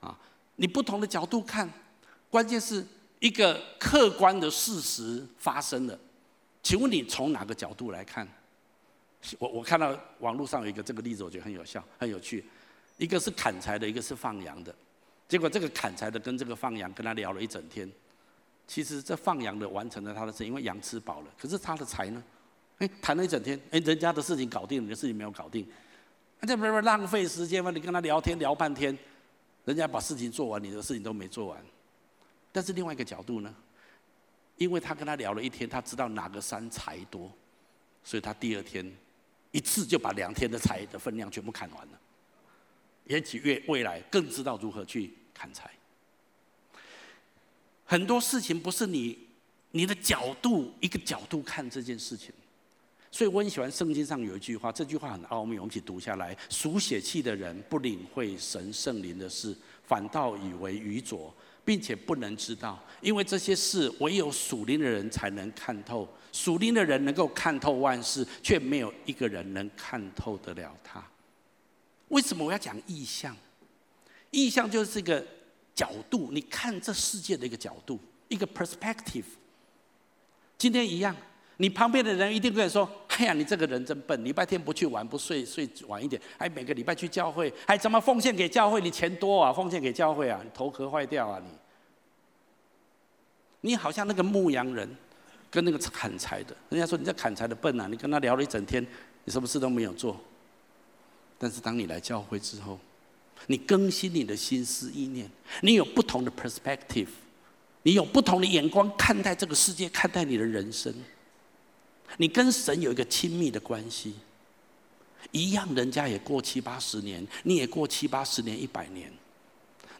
啊，你不同的角度看，关键是一个客观的事实发生了。请问你从哪个角度来看？我我看到网络上有一个这个例子，我觉得很有效、很有趣。一个是砍柴的，一个是放羊的。结果这个砍柴的跟这个放羊跟他聊了一整天，其实这放羊的完成了他的事，因为羊吃饱了。可是他的财呢？哎，谈了一整天，哎，人家的事情搞定，你的事情没有搞定，那这不是浪费时间吗？你跟他聊天聊半天，人家把事情做完，你的事情都没做完。但是另外一个角度呢？因为他跟他聊了一天，他知道哪个山财多，所以他第二天一次就把两天的财的分量全部砍完了。也许越未来更知道如何去砍柴。很多事情不是你你的角度一个角度看这件事情，所以我很喜欢圣经上有一句话，这句话很奥秘，我们一起读下来：属血气的人不领会神圣灵的事，反倒以为愚拙，并且不能知道，因为这些事唯有属灵的人才能看透。属灵的人能够看透万事，却没有一个人能看透得了他。为什么我要讲意象？意象就是这个角度，你看这世界的一个角度，一个 perspective。今天一样，你旁边的人一定会说：“哎呀，你这个人真笨，礼拜天不去玩，不睡睡晚一点，还每个礼拜去教会，还怎么奉献给教会？你钱多啊，奉献给教会啊，你头壳坏掉啊你！你好像那个牧羊人，跟那个砍柴的，人家说你这砍柴的笨啊，你跟他聊了一整天，你什么事都没有做。”但是当你来教会之后，你更新你的心思意念，你有不同的 perspective，你有不同的眼光看待这个世界，看待你的人生。你跟神有一个亲密的关系，一样，人家也过七八十年，你也过七八十年、一百年，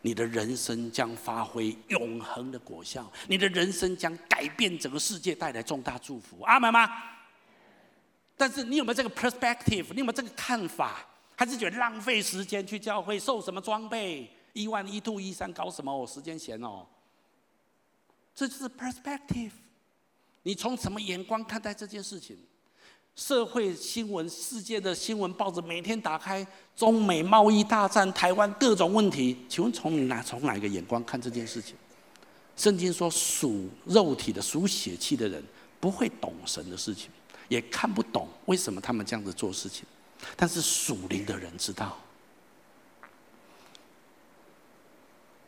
你的人生将发挥永恒的果效，你的人生将改变整个世界，带来重大祝福。阿门吗？但是你有没有这个 perspective？你有没有这个看法？还是觉得浪费时间去教会，受什么装备？一万一、吐、一三，搞什么？我时间闲哦。这就是 perspective。你从什么眼光看待这件事情？社会新闻、世界的新闻报纸，每天打开，中美贸易大战、台湾各种问题。请问从哪从哪一个眼光看这件事情？圣经说，属肉体的、属血气的人不会懂神的事情，也看不懂为什么他们这样子做事情。但是属灵的人知道，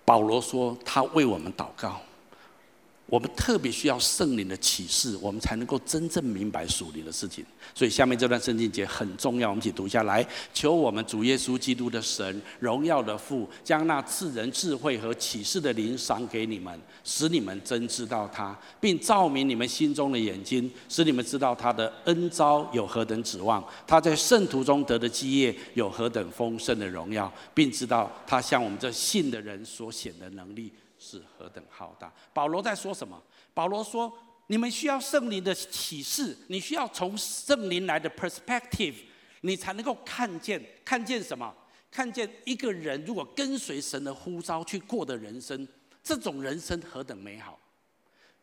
保罗说他为我们祷告。我们特别需要圣灵的启示，我们才能够真正明白属灵的事情。所以下面这段圣经节很重要，我们一起读下来。求我们主耶稣基督的神，荣耀的父，将那赐人智慧和启示的灵赏给你们，使你们真知道他，并照明你们心中的眼睛，使你们知道他的恩召有何等指望，他在圣徒中得的基业有何等丰盛的荣耀，并知道他向我们这信的人所显的能力。是何等浩大！保罗在说什么？保罗说：“你们需要圣灵的启示，你需要从圣灵来的 perspective，你才能够看见，看见什么？看见一个人如果跟随神的呼召去过的人生，这种人生何等美好！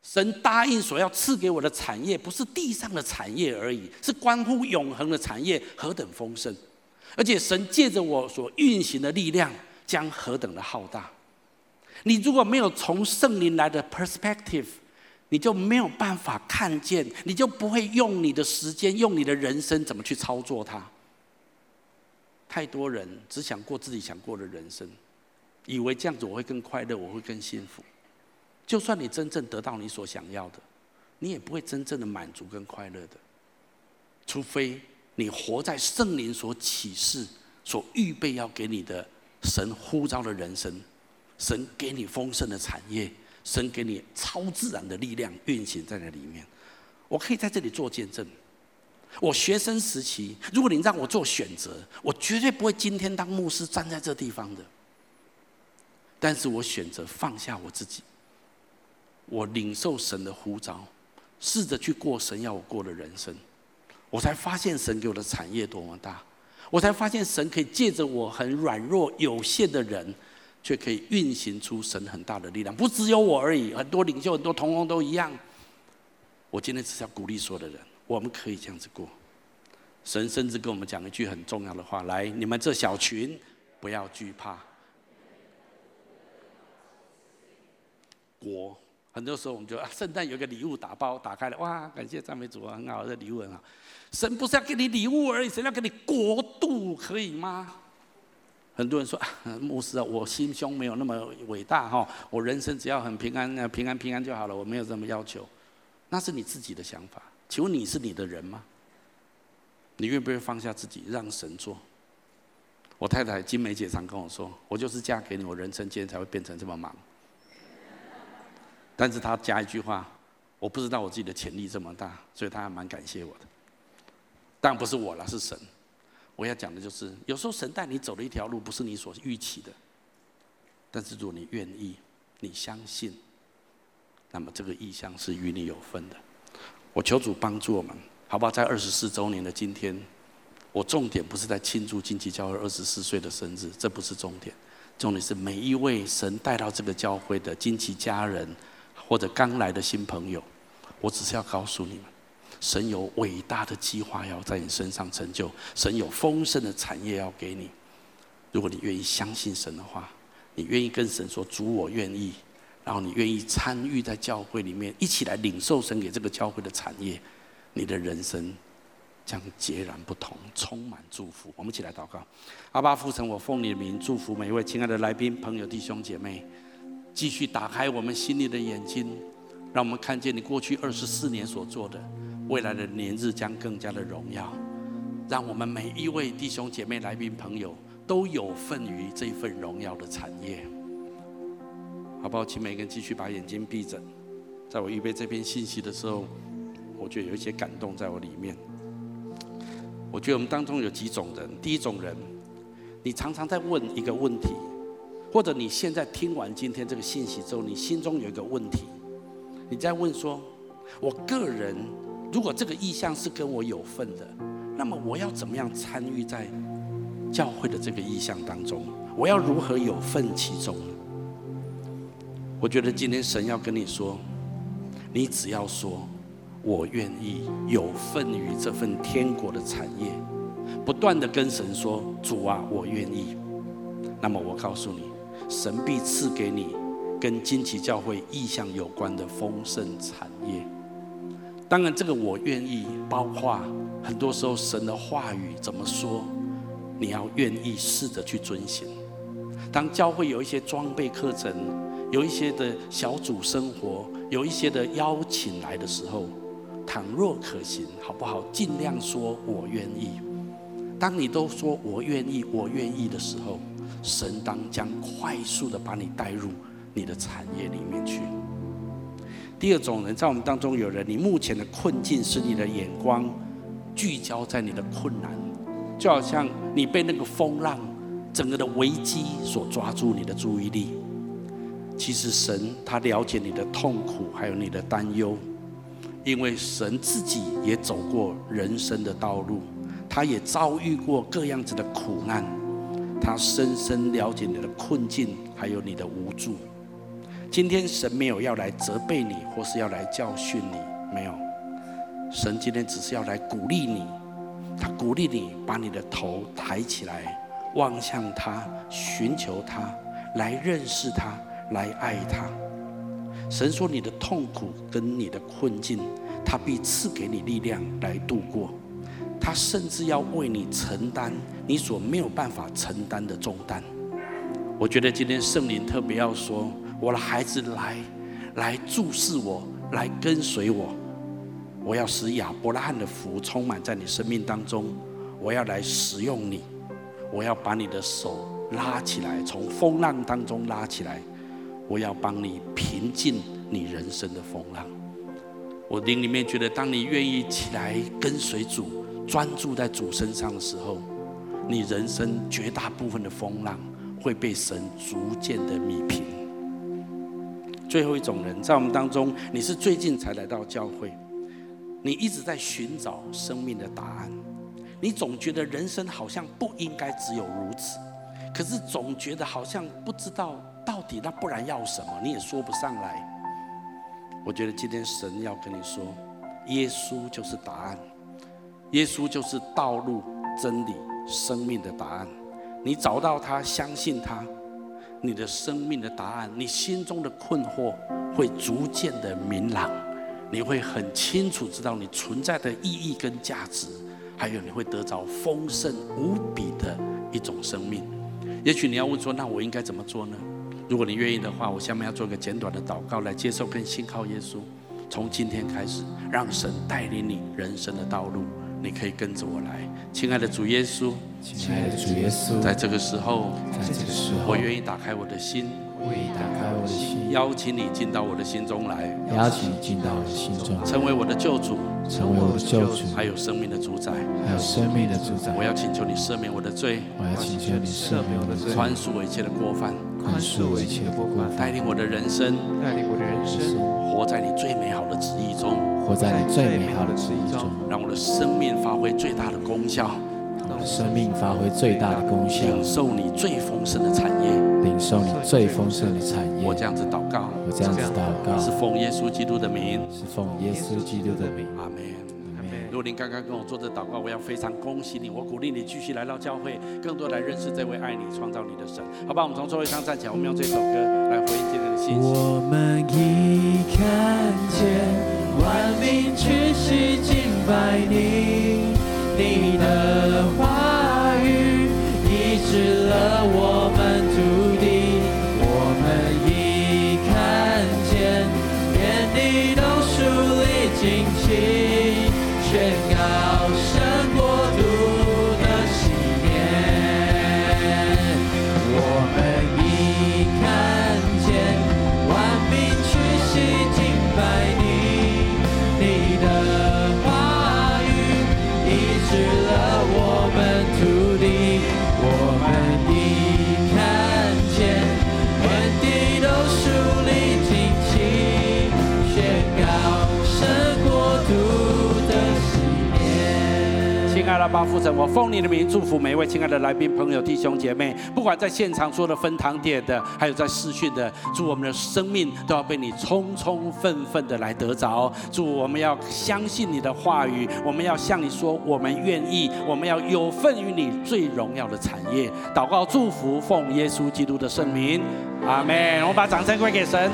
神答应所要赐给我的产业，不是地上的产业而已，是关乎永恒的产业，何等丰盛！而且神借着我所运行的力量，将何等的浩大！”你如果没有从圣灵来的 perspective，你就没有办法看见，你就不会用你的时间、用你的人生怎么去操作它。太多人只想过自己想过的人生，以为这样子我会更快乐，我会更幸福。就算你真正得到你所想要的，你也不会真正的满足跟快乐的。除非你活在圣灵所启示、所预备要给你的神呼召的人生。神给你丰盛的产业，神给你超自然的力量运行在那里面。我可以在这里做见证。我学生时期，如果你让我做选择，我绝对不会今天当牧师站在这地方的。但是我选择放下我自己，我领受神的呼召，试着去过神要我过的人生。我才发现神给我的产业多么大，我才发现神可以借着我很软弱有限的人。却可以运行出神很大的力量，不只有我而已，很多领袖、很多同工都一样。我今天只是要鼓励所有的人，我们可以这样子过。神甚至跟我们讲一句很重要的话：来，你们这小群，不要惧怕。国，很多时候我们就啊，圣诞有个礼物打包打开了，哇，感谢赞美主啊，很好，这礼物很好。神不是要给你礼物而已，神要给你国度，可以吗？很多人说，(laughs) 牧师啊，我心胸没有那么伟大哈，我人生只要很平安，平安平安就好了，我没有这么要求。那是你自己的想法。请问你是你的人吗？你愿不愿意放下自己，让神做？我太太金梅姐常跟我说，我就是嫁给你，我人生今天才会变成这么忙。但是她加一句话，我不知道我自己的潜力这么大，所以她还蛮感谢我的。但不是我了，是神。我要讲的就是，有时候神带你走的一条路，不是你所预期的。但是如果你愿意，你相信，那么这个意象是与你有分的。我求主帮助我们，好不好？在二十四周年的今天，我重点不是在庆祝金旗教会二十四岁的生日，这不是重点。重点是每一位神带到这个教会的金旗家人，或者刚来的新朋友，我只是要告诉你们。神有伟大的计划要在你身上成就，神有丰盛的产业要给你。如果你愿意相信神的话，你愿意跟神说“主，我愿意”，然后你愿意参与在教会里面，一起来领受神给这个教会的产业，你的人生将截然不同，充满祝福。我们一起来祷告：阿爸父神，我奉你的名祝福每一位亲爱的来宾、朋友、弟兄姐妹，继续打开我们心里的眼睛，让我们看见你过去二十四年所做的。未来的年日将更加的荣耀，让我们每一位弟兄姐妹、来宾朋友都有份于这份荣耀的产业，好不好？请每个人继续把眼睛闭着。在我预备这篇信息的时候，我觉得有一些感动在我里面。我觉得我们当中有几种人，第一种人，你常常在问一个问题，或者你现在听完今天这个信息之后，你心中有一个问题，你在问说：我个人。如果这个意象是跟我有份的，那么我要怎么样参与在教会的这个意象当中？我要如何有份其中呢？我觉得今天神要跟你说，你只要说“我愿意有份于这份天国的产业”，不断的跟神说“主啊，我愿意”，那么我告诉你，神必赐给你跟金奇教会意象有关的丰盛产业。当然，这个我愿意，包括很多时候神的话语怎么说，你要愿意试着去遵行。当教会有一些装备课程，有一些的小组生活，有一些的邀请来的时候，倘若可行，好不好？尽量说我愿意。当你都说我愿意，我愿意的时候，神当将快速的把你带入你的产业里面去。第二种人，在我们当中有人，你目前的困境是你的眼光聚焦在你的困难，就好像你被那个风浪、整个的危机所抓住你的注意力。其实神他了解你的痛苦，还有你的担忧，因为神自己也走过人生的道路，他也遭遇过各样子的苦难，他深深了解你的困境，还有你的无助。今天神没有要来责备你，或是要来教训你，没有。神今天只是要来鼓励你，他鼓励你把你的头抬起来，望向他，寻求他，来认识他，来爱他。神说你的痛苦跟你的困境，他必赐给你力量来度过。他甚至要为你承担你所没有办法承担的重担。我觉得今天圣灵特别要说。我的孩子来，来注视我，来跟随我。我要使亚伯拉罕的福充满在你生命当中。我要来使用你，我要把你的手拉起来，从风浪当中拉起来。我要帮你平静你人生的风浪。我灵里面觉得，当你愿意起来跟随主，专注在主身上的时候，你人生绝大部分的风浪会被神逐渐的弭平。最后一种人，在我们当中，你是最近才来到教会，你一直在寻找生命的答案，你总觉得人生好像不应该只有如此，可是总觉得好像不知道到底那不然要什么，你也说不上来。我觉得今天神要跟你说，耶稣就是答案，耶稣就是道路、真理、生命的答案，你找到他，相信他。你的生命的答案，你心中的困惑会逐渐的明朗，你会很清楚知道你存在的意义跟价值，还有你会得着丰盛无比的一种生命，也许你要问说，那我应该怎么做呢？如果你愿意的话，我下面要做一个简短的祷告，来接受跟信靠耶稣。从今天开始，让神带领你人生的道路，你可以跟着我来。亲爱的主耶稣，亲爱的主耶稣，在这个时候，在这个时候，我愿意打开我的心。愿意打开我的心，邀请你进到我的心中来。邀请你进到我的心中，成为我的救主，成为我的救主，还有生命的主宰，还有生命的主宰。我要请求你赦免我的罪，我要请求你赦免我的罪，宽恕我一切的过犯，宽恕我一切的过犯，带领我的人生，带领我的人生，活在你最美好的旨意中，活在你最美好的旨意中，让我的生命发挥最大的功效。让我的生命发挥最大的功效，领受你最丰盛的产业，领受你最丰盛的产业。我这样子祷告，我这样子祷告，是奉耶稣基督的名，是奉耶稣基督的名。阿门，如果您刚刚跟我做这祷告，我要非常恭喜你，我鼓励你继续来到教会，更多来认识这位爱你、创造你的神。好吧，我们从座位上站起来，我们用这首歌来回应今天的信息。我们已看见万民屈膝敬拜你。你的话语医治了我们年。亲爱的爸父神，我奉你的名祝福每一位亲爱的来宾朋友弟兄姐妹，不管在现场做的分堂点的，还有在视讯的，祝我们的生命都要被你充充分分的来得着。祝我们要相信你的话语，我们要向你说，我们愿意，我们要有份于你最荣耀的产业。祷告祝福，奉耶稣基督的圣名，阿门。我们把掌声归给神。